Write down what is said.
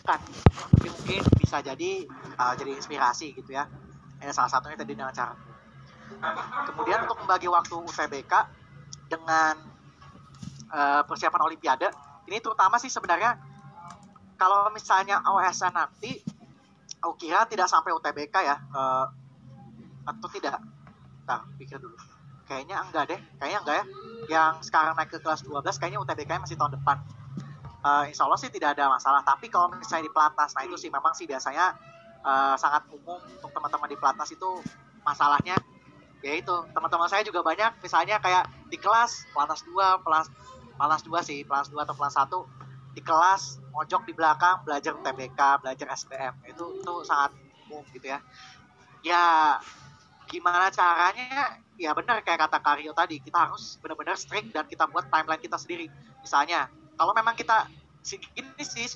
lakukan tapi mungkin bisa jadi uh, jadi inspirasi gitu ya. Ini salah satunya tadi dengan cara kemudian untuk membagi waktu UTBK dengan uh, persiapan Olimpiade ini terutama sih sebenarnya kalau misalnya OSN nanti aku kira tidak sampai UTBK ya uh, atau tidak? Nah pikir dulu. Kayaknya enggak deh kayaknya enggak ya. Yang sekarang naik ke kelas 12 kayaknya UTBK masih tahun depan uh, insya Allah sih tidak ada masalah. Tapi kalau misalnya di pelatnas nah itu sih memang sih biasanya uh, sangat umum untuk teman-teman di pelatnas itu masalahnya. Ya itu teman-teman saya juga banyak misalnya kayak di kelas pelatnas 2 pelas pelatnas 2 sih pelatnas 2 atau pelatnas 1 di kelas mojok di belakang belajar UTBK belajar SBM itu itu sangat umum gitu ya. Ya gimana caranya? Ya benar kayak kata Karyo tadi kita harus benar-benar strict dan kita buat timeline kita sendiri. Misalnya kalau memang kita ini sih